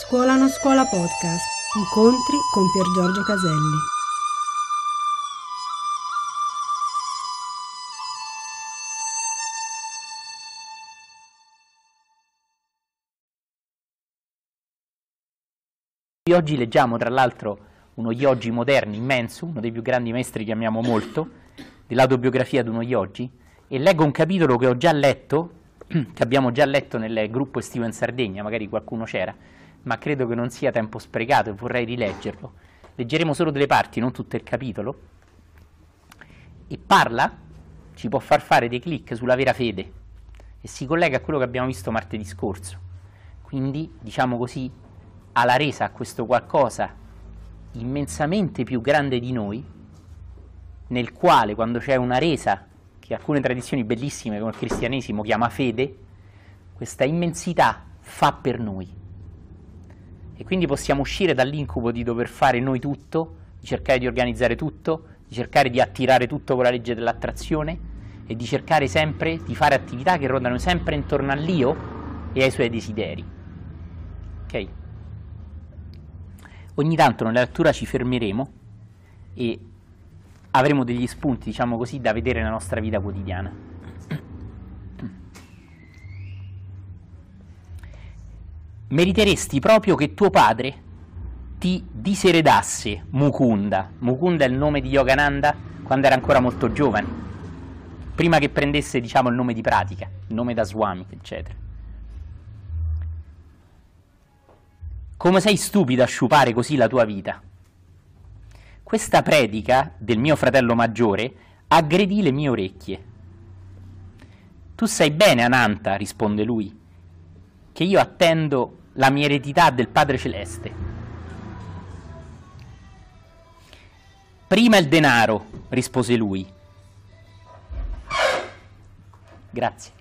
Scuola non scuola podcast. Incontri con Pier Giorgio Caselli. Oggi leggiamo tra l'altro uno yogi moderno immenso, uno dei più grandi maestri che amiamo molto, dell'autobiografia di uno yogi, e leggo un capitolo che ho già letto, che abbiamo già letto nel gruppo estivo in Sardegna, magari qualcuno c'era, ma credo che non sia tempo sprecato e vorrei rileggerlo. Leggeremo solo delle parti, non tutto il capitolo, e parla, ci può far fare dei clic sulla vera fede e si collega a quello che abbiamo visto martedì scorso. Quindi, diciamo così, alla resa a questo qualcosa immensamente più grande di noi, nel quale quando c'è una resa che alcune tradizioni bellissime come il cristianesimo chiama fede, questa immensità fa per noi. E quindi possiamo uscire dall'incubo di dover fare noi tutto, di cercare di organizzare tutto, di cercare di attirare tutto con la legge dell'attrazione e di cercare sempre di fare attività che rotano sempre intorno all'io e ai suoi desideri. Ok? Ogni tanto nella lettura ci fermeremo e avremo degli spunti, diciamo così, da vedere nella nostra vita quotidiana. Meriteresti proprio che tuo padre ti diseredasse Mukunda. Mukunda è il nome di Yogananda quando era ancora molto giovane, prima che prendesse, diciamo, il nome di pratica, il nome da Swami, eccetera. Come sei stupido a sciupare così la tua vita? Questa predica del mio fratello maggiore aggredì le mie orecchie. Tu sai bene, Ananta, risponde lui, che io attendo la mia eredità del Padre Celeste. Prima il denaro, rispose lui. Grazie.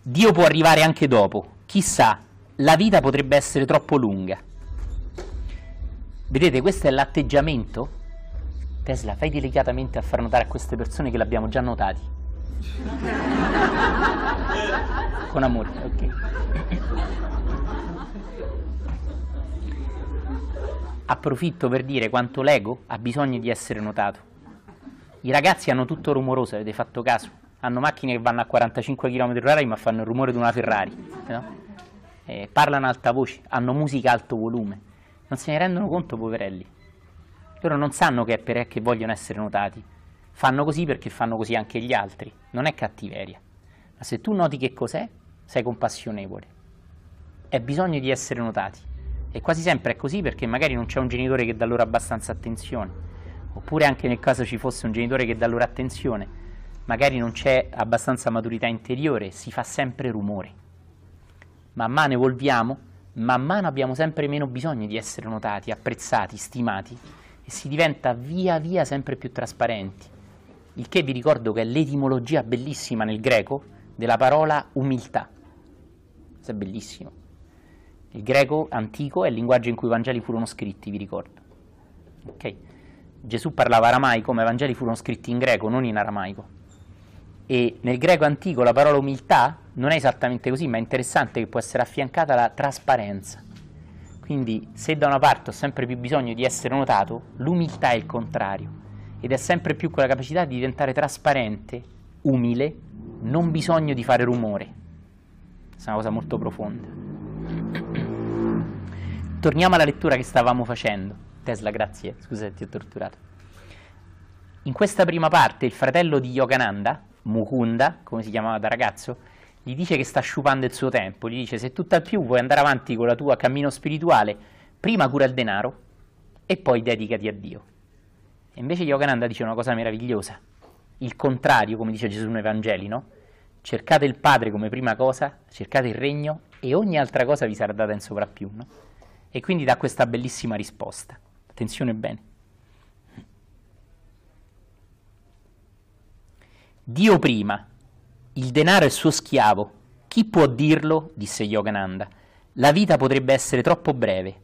Dio può arrivare anche dopo. Chissà, la vita potrebbe essere troppo lunga. Vedete, questo è l'atteggiamento. Tesla, fai delicatamente a far notare a queste persone che l'abbiamo già notati. Con amore, ok. Approfitto per dire quanto l'ego ha bisogno di essere notato. I ragazzi hanno tutto rumoroso, avete fatto caso? Hanno macchine che vanno a 45 km/h ma fanno il rumore di una Ferrari. No? Eh, parlano a alta voce, hanno musica a alto volume. Non se ne rendono conto, poverelli. Loro non sanno che è perché vogliono essere notati. Fanno così perché fanno così anche gli altri. Non è cattiveria. Ma se tu noti che cos'è, sei compassionevole. È bisogno di essere notati. E quasi sempre è così perché magari non c'è un genitore che dà loro abbastanza attenzione. Oppure anche nel caso ci fosse un genitore che dà loro attenzione, magari non c'è abbastanza maturità interiore, si fa sempre rumore. Man mano evolviamo, man mano abbiamo sempre meno bisogno di essere notati, apprezzati, stimati e si diventa via via sempre più trasparenti. Il che vi ricordo che è l'etimologia bellissima nel greco della parola umiltà. Questo è bellissimo. Il greco antico è il linguaggio in cui i Vangeli furono scritti, vi ricordo. Okay. Gesù parlava aramaico, ma i Vangeli furono scritti in greco, non in aramaico. E nel greco antico la parola umiltà non è esattamente così, ma è interessante che può essere affiancata alla trasparenza. Quindi se da una parte ho sempre più bisogno di essere notato, l'umiltà è il contrario ed è sempre più quella capacità di diventare trasparente, umile, non bisogno di fare rumore. Questa è una cosa molto profonda. Torniamo alla lettura che stavamo facendo. Tesla, grazie, scusa se ti ho torturato. In questa prima parte il fratello di Yogananda, Mukunda, come si chiamava da ragazzo, gli dice che sta sciupando il suo tempo, gli dice se tutt'al più vuoi andare avanti con la tua cammino spirituale, prima cura il denaro e poi dedicati a Dio. E invece Yogananda dice una cosa meravigliosa, il contrario, come dice Gesù nei Vangeli, no? Cercate il Padre come prima cosa, cercate il regno e ogni altra cosa vi sarà data in sovrappiù, no? E quindi dà questa bellissima risposta. Attenzione bene. Dio prima, il denaro è suo schiavo. Chi può dirlo? disse Yogananda. La vita potrebbe essere troppo breve.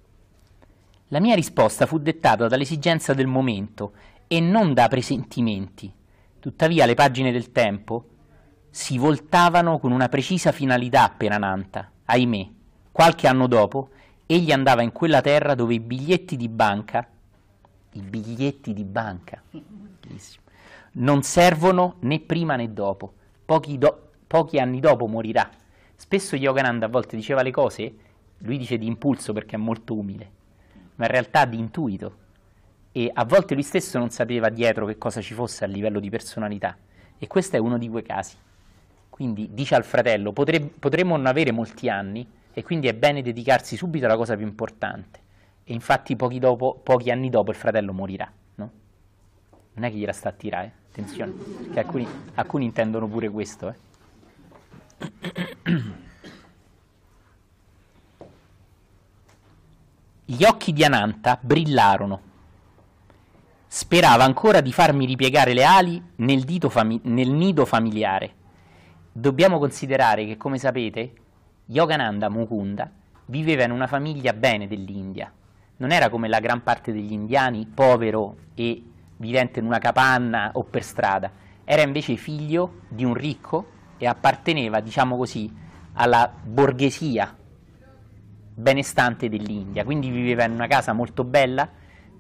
La mia risposta fu dettata dall'esigenza del momento e non da presentimenti. Tuttavia le pagine del tempo si voltavano con una precisa finalità per Ananta, ahimè. Qualche anno dopo, Egli andava in quella terra dove i biglietti di banca, i biglietti di banca, non servono né prima né dopo. Pochi, do, pochi anni dopo morirà. Spesso Yogananda a volte diceva le cose, lui dice di impulso perché è molto umile, ma in realtà di intuito. E a volte lui stesso non sapeva dietro che cosa ci fosse a livello di personalità. E questo è uno di quei casi. Quindi dice al fratello, potremmo non avere molti anni, e quindi è bene dedicarsi subito alla cosa più importante. E infatti pochi, dopo, pochi anni dopo il fratello morirà. No? Non è che gliela sta a tirare, eh? attenzione, perché alcuni, alcuni intendono pure questo. Eh? Gli occhi di Ananta brillarono. Sperava ancora di farmi ripiegare le ali nel, fami- nel nido familiare. Dobbiamo considerare che, come sapete, Yogananda Mukunda viveva in una famiglia bene dell'India. Non era come la gran parte degli indiani, povero e vivente in una capanna o per strada. Era invece figlio di un ricco e apparteneva, diciamo così, alla borghesia benestante dell'India. Quindi viveva in una casa molto bella,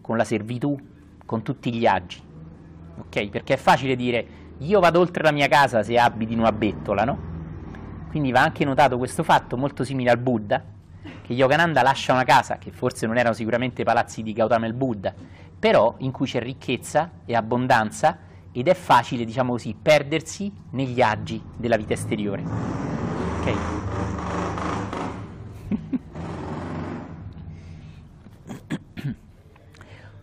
con la servitù, con tutti gli agi. Ok? Perché è facile dire io vado oltre la mia casa se abiti in una bettola, no? Quindi va anche notato questo fatto molto simile al Buddha, che Yogananda lascia una casa, che forse non erano sicuramente palazzi di Gautama il Buddha, però in cui c'è ricchezza e abbondanza ed è facile, diciamo così, perdersi negli agi della vita esteriore. Ok?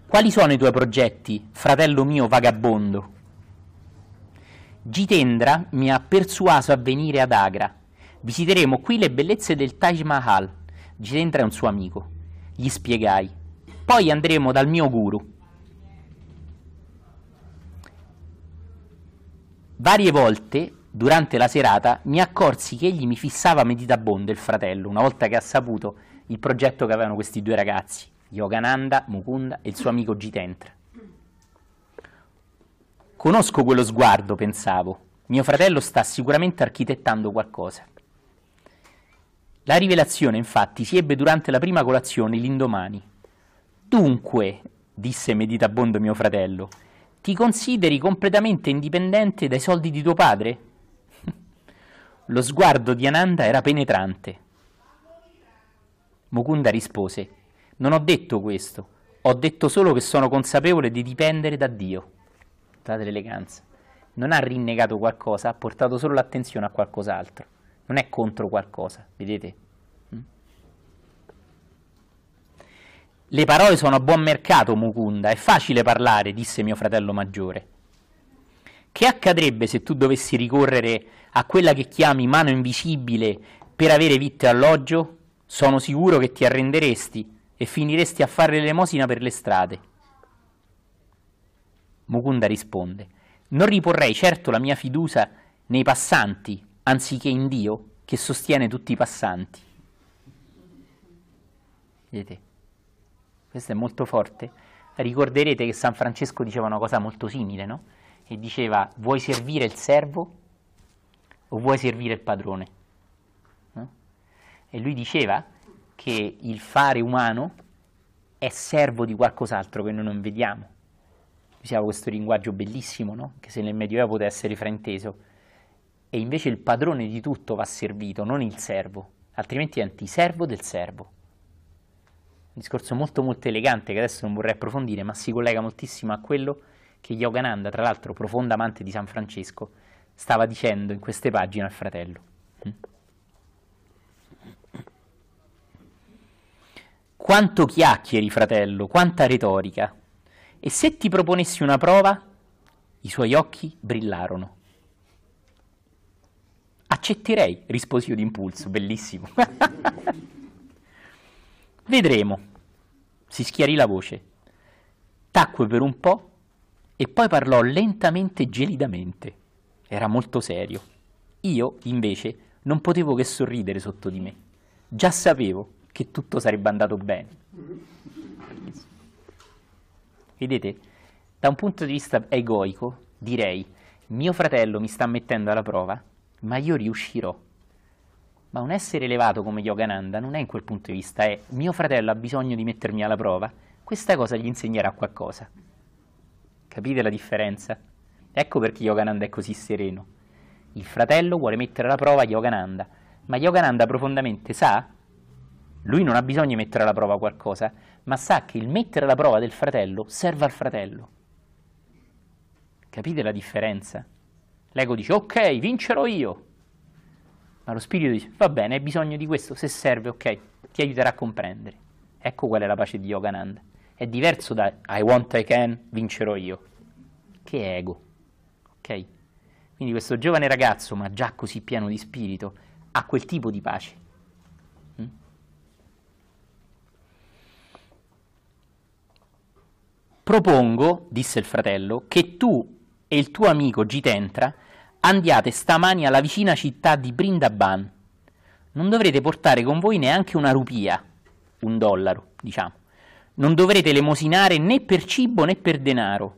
Quali sono i tuoi progetti, fratello mio vagabondo? Jitendra mi ha persuaso a venire ad Agra. Visiteremo qui le bellezze del Taj Mahal. Jitendra è un suo amico. Gli spiegai. Poi andremo dal mio guru. Varie volte durante la serata mi accorsi che egli mi fissava meditabonde il fratello, una volta che ha saputo il progetto che avevano questi due ragazzi, Yogananda, Mukunda e il suo amico Jitendra. Conosco quello sguardo, pensavo. Mio fratello sta sicuramente architettando qualcosa. La rivelazione, infatti, si ebbe durante la prima colazione l'indomani. Dunque, disse meditabondo mio fratello, ti consideri completamente indipendente dai soldi di tuo padre? Lo sguardo di Ananda era penetrante. Mukunda rispose, non ho detto questo, ho detto solo che sono consapevole di dipendere da Dio guardate l'eleganza, non ha rinnegato qualcosa, ha portato solo l'attenzione a qualcos'altro, non è contro qualcosa, vedete? Mm? Le parole sono a buon mercato, Mukunda, è facile parlare, disse mio fratello maggiore. Che accadrebbe se tu dovessi ricorrere a quella che chiami mano invisibile per avere vitto e alloggio? Sono sicuro che ti arrenderesti e finiresti a fare l'elemosina per le strade. Mukunda risponde, non riporrei certo la mia fiducia nei passanti, anziché in Dio, che sostiene tutti i passanti. Vedete? Questo è molto forte. Ricorderete che San Francesco diceva una cosa molto simile, no? E diceva, vuoi servire il servo o vuoi servire il padrone? No? E lui diceva che il fare umano è servo di qualcos'altro che noi non vediamo usava questo linguaggio bellissimo, no? che se nel Medioevo poteva essere frainteso, e invece il padrone di tutto va servito, non il servo, altrimenti è antiservo del servo. Un discorso molto molto elegante che adesso non vorrei approfondire, ma si collega moltissimo a quello che Yogananda, tra l'altro profondo amante di San Francesco, stava dicendo in queste pagine al fratello. Mm? Quanto chiacchieri, fratello, quanta retorica. E se ti proponessi una prova? I suoi occhi brillarono. Accetterei, risposi io d'impulso, bellissimo. Vedremo. Si schiarì la voce. Tacque per un po' e poi parlò lentamente e gelidamente. Era molto serio. Io, invece, non potevo che sorridere sotto di me. Già sapevo che tutto sarebbe andato bene. Vedete, da un punto di vista egoico, direi, mio fratello mi sta mettendo alla prova, ma io riuscirò. Ma un essere elevato come Yogananda non è in quel punto di vista, è mio fratello ha bisogno di mettermi alla prova, questa cosa gli insegnerà qualcosa. Capite la differenza? Ecco perché Yogananda è così sereno. Il fratello vuole mettere alla prova Yogananda, ma Yogananda profondamente sa, lui non ha bisogno di mettere alla prova qualcosa, ma sa che il mettere alla prova del fratello serve al fratello. Capite la differenza? L'ego dice ok, vincerò io. Ma lo spirito dice va bene, hai bisogno di questo, se serve, ok, ti aiuterà a comprendere. Ecco qual è la pace di Yogananda. È diverso da I want, I can, vincerò io. Che ego. Ok? Quindi questo giovane ragazzo, ma già così pieno di spirito, ha quel tipo di pace. Mm? Propongo, disse il fratello, che tu e il tuo amico Gitentra andiate stamani alla vicina città di Brindaban. Non dovrete portare con voi neanche una rupia, un dollaro, diciamo. Non dovrete lemosinare né per cibo né per denaro.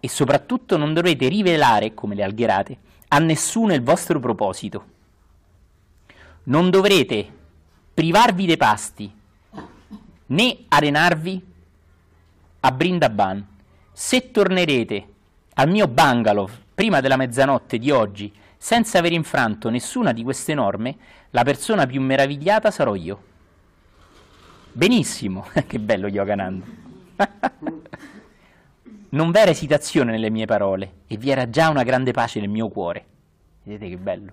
E soprattutto non dovrete rivelare, come le algherate, a nessuno il vostro proposito. Non dovrete privarvi dei pasti, né arenarvi a Brindaban. Se tornerete al mio bungalow prima della mezzanotte di oggi, senza aver infranto nessuna di queste norme, la persona più meravigliata sarò io. Benissimo, che bello Yogananda. non v'era esitazione nelle mie parole e vi era già una grande pace nel mio cuore. Vedete che bello.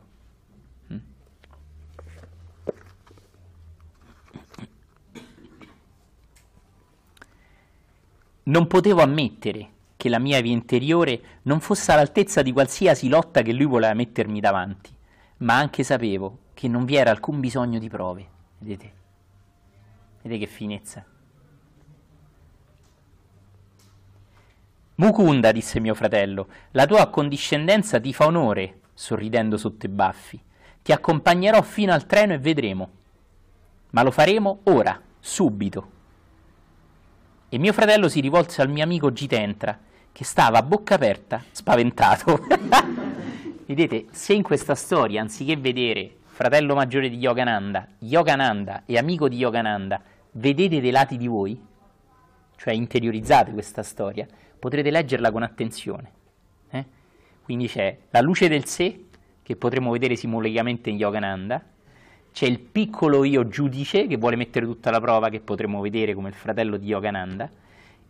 Mm. Non potevo ammettere che la mia via interiore non fosse all'altezza di qualsiasi lotta che lui voleva mettermi davanti, ma anche sapevo che non vi era alcun bisogno di prove. Vedete? Vedete che finezza. Mukunda, disse mio fratello, la tua accondiscendenza ti fa onore, sorridendo sotto i baffi. Ti accompagnerò fino al treno e vedremo. Ma lo faremo ora, subito. E mio fratello si rivolse al mio amico Gitentra, che stava a bocca aperta, spaventato. Vedete, se in questa storia, anziché vedere fratello maggiore di Yogananda, Yogananda e amico di Yogananda, vedete dei lati di voi, cioè interiorizzate questa storia, potrete leggerla con attenzione. Eh? Quindi c'è la luce del sé, che potremo vedere simbolicamente in Yogananda, c'è il piccolo io giudice che vuole mettere tutta la prova, che potremo vedere come il fratello di Yogananda,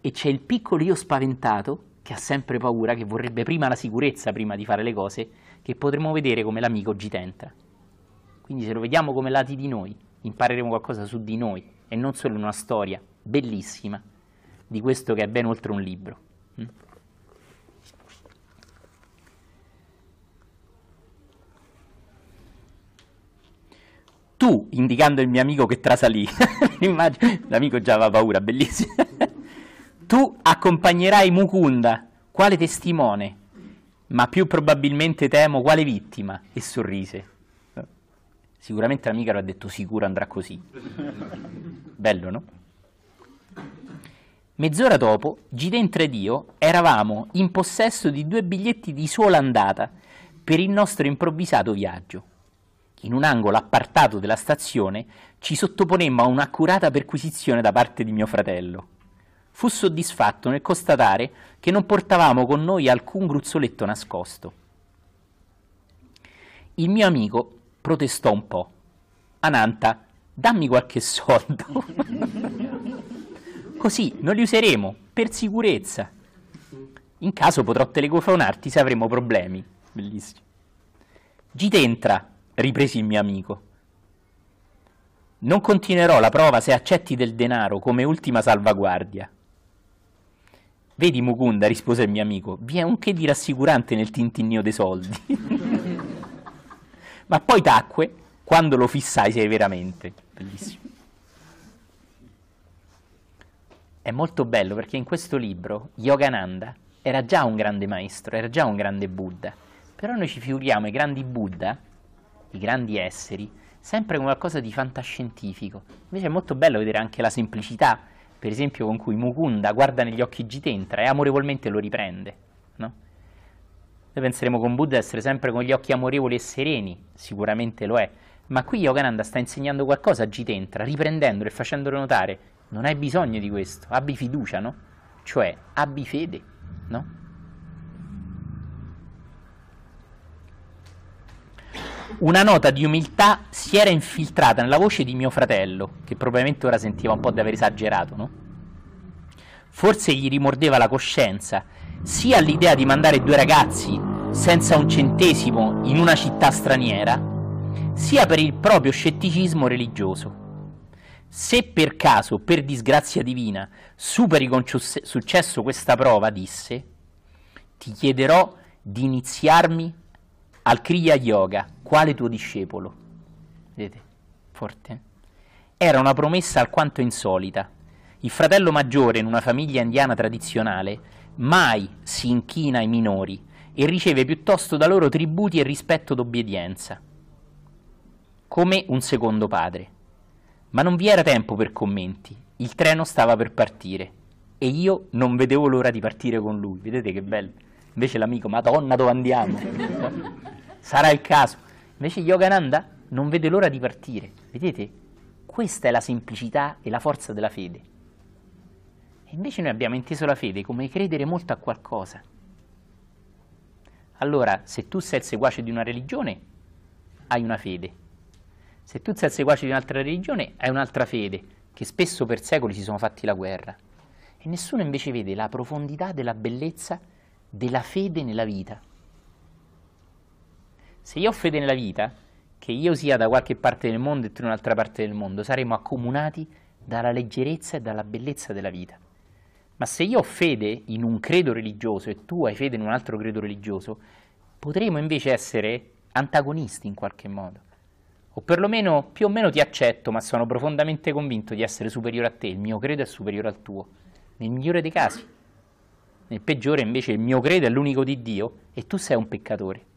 e c'è il piccolo io spaventato, che ha sempre paura, che vorrebbe prima la sicurezza prima di fare le cose, che potremo vedere come l'amico Gitentra. Quindi se lo vediamo come lati di noi, impareremo qualcosa su di noi e non solo una storia bellissima di questo che è ben oltre un libro. Tu, indicando il mio amico che trasalì, l'amico già aveva paura, bellissimo. tu accompagnerai Mukunda, quale testimone, ma più probabilmente temo quale vittima, e sorrise. Sicuramente l'amica lo ha detto sicuro andrà così. Bello, no? Mezz'ora dopo, Gidentra ed io eravamo in possesso di due biglietti di sola andata per il nostro improvvisato viaggio. In un angolo appartato della stazione ci sottoponemmo a un'accurata perquisizione da parte di mio fratello. Fu soddisfatto nel constatare che non portavamo con noi alcun gruzzoletto nascosto. Il mio amico protestò un po'. Ananta, dammi qualche soldo. Così non li useremo, per sicurezza. In caso potrò telefonarti se avremo problemi. Bellissimo. Gitentra, ripresi il mio amico. Non continuerò la prova se accetti del denaro come ultima salvaguardia. Vedi Mukunda, rispose il mio amico, vi è un che di rassicurante nel tintinnio dei soldi. Ma poi tacque quando lo fissai severamente. Bellissimo. È molto bello perché in questo libro Yogananda era già un grande maestro, era già un grande Buddha, però noi ci figuriamo i grandi Buddha, i grandi esseri, sempre come qualcosa di fantascientifico. Invece è molto bello vedere anche la semplicità, per esempio con cui Mukunda guarda negli occhi Jitentra e amorevolmente lo riprende. No? Noi penseremo con Buddha essere sempre con gli occhi amorevoli e sereni, sicuramente lo è, Ma qui Yogananda sta insegnando qualcosa a Jitentra, riprendendolo e facendolo notare, non hai bisogno di questo, abbi fiducia, no? Cioè, abbi fede, no? Una nota di umiltà si era infiltrata nella voce di mio fratello, che probabilmente ora sentiva un po' di aver esagerato, no? Forse gli rimordeva la coscienza, sia all'idea di mandare due ragazzi senza un centesimo in una città straniera, sia per il proprio scetticismo religioso. Se per caso, per disgrazia divina, superi con successo questa prova, disse, ti chiederò di iniziarmi al Kriya Yoga, quale tuo discepolo. Vedete? Forte. Era una promessa alquanto insolita. Il fratello maggiore in una famiglia indiana tradizionale mai si inchina ai minori e riceve piuttosto da loro tributi e rispetto d'obbedienza, come un secondo padre. Ma non vi era tempo per commenti, il treno stava per partire e io non vedevo l'ora di partire con lui. Vedete che bello? Invece l'amico, Madonna, dove andiamo? Sarà il caso. Invece Yogananda non vede l'ora di partire. Vedete? Questa è la semplicità e la forza della fede. E invece noi abbiamo inteso la fede come credere molto a qualcosa. Allora, se tu sei il seguace di una religione, hai una fede. Se tu sei il seguace di un'altra religione, hai un'altra fede, che spesso per secoli si sono fatti la guerra. E nessuno invece vede la profondità della bellezza della fede nella vita. Se io ho fede nella vita, che io sia da qualche parte del mondo e tu in un'altra parte del mondo, saremo accomunati dalla leggerezza e dalla bellezza della vita. Ma se io ho fede in un credo religioso e tu hai fede in un altro credo religioso, potremo invece essere antagonisti in qualche modo. O perlomeno più o meno ti accetto, ma sono profondamente convinto di essere superiore a te, il mio credo è superiore al tuo, nel migliore dei casi. Nel peggiore invece il mio credo è l'unico di Dio e tu sei un peccatore.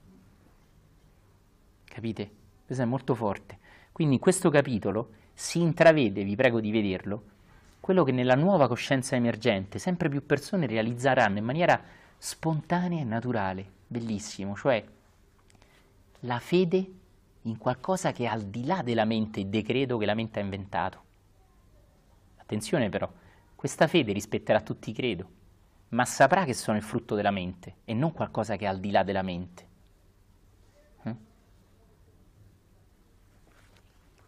Capite? Questo è molto forte. Quindi in questo capitolo si intravede, vi prego di vederlo, quello che nella nuova coscienza emergente sempre più persone realizzeranno in maniera spontanea e naturale, bellissimo, cioè la fede in qualcosa che è al di là della mente e decreto che la mente ha inventato. Attenzione però, questa fede rispetterà tutti i credo, ma saprà che sono il frutto della mente e non qualcosa che è al di là della mente.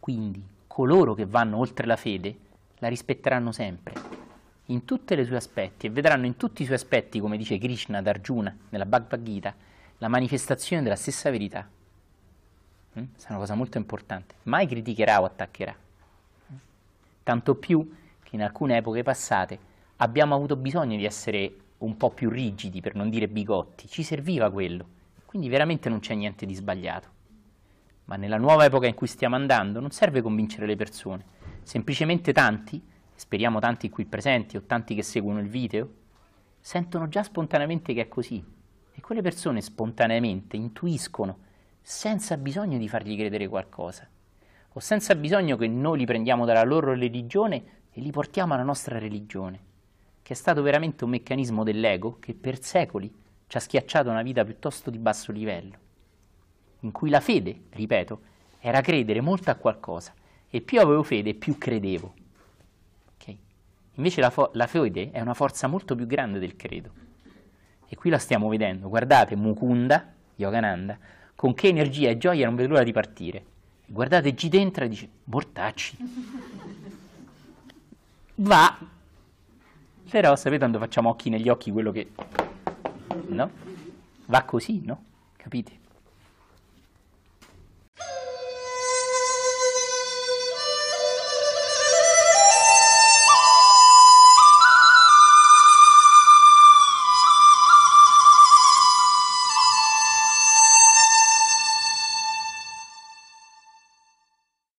Quindi coloro che vanno oltre la fede la rispetteranno sempre, in tutti i suoi aspetti, e vedranno in tutti i suoi aspetti, come dice Krishna ad Arjuna nella Bhagavad Gita, la manifestazione della stessa verità. Mm? Questa è una cosa molto importante. Mai criticherà o attaccherà. Tanto più che in alcune epoche passate abbiamo avuto bisogno di essere un po' più rigidi, per non dire bigotti. Ci serviva quello. Quindi veramente non c'è niente di sbagliato. Ma nella nuova epoca in cui stiamo andando non serve convincere le persone. Semplicemente tanti, speriamo tanti qui presenti o tanti che seguono il video, sentono già spontaneamente che è così. E quelle persone spontaneamente intuiscono senza bisogno di fargli credere qualcosa. O senza bisogno che noi li prendiamo dalla loro religione e li portiamo alla nostra religione, che è stato veramente un meccanismo dell'ego che per secoli ci ha schiacciato una vita piuttosto di basso livello, in cui la fede, ripeto, era credere molto a qualcosa e più avevo fede, più credevo. Okay? Invece la, la fede è una forza molto più grande del credo. E qui la stiamo vedendo. Guardate Mukunda, Yogananda, con che energia e gioia non vede l'ora di partire. Guardate G dentro e dice, mortacci. Va. Però sapete quando facciamo occhi negli occhi quello che... No? Va così, no? Capite?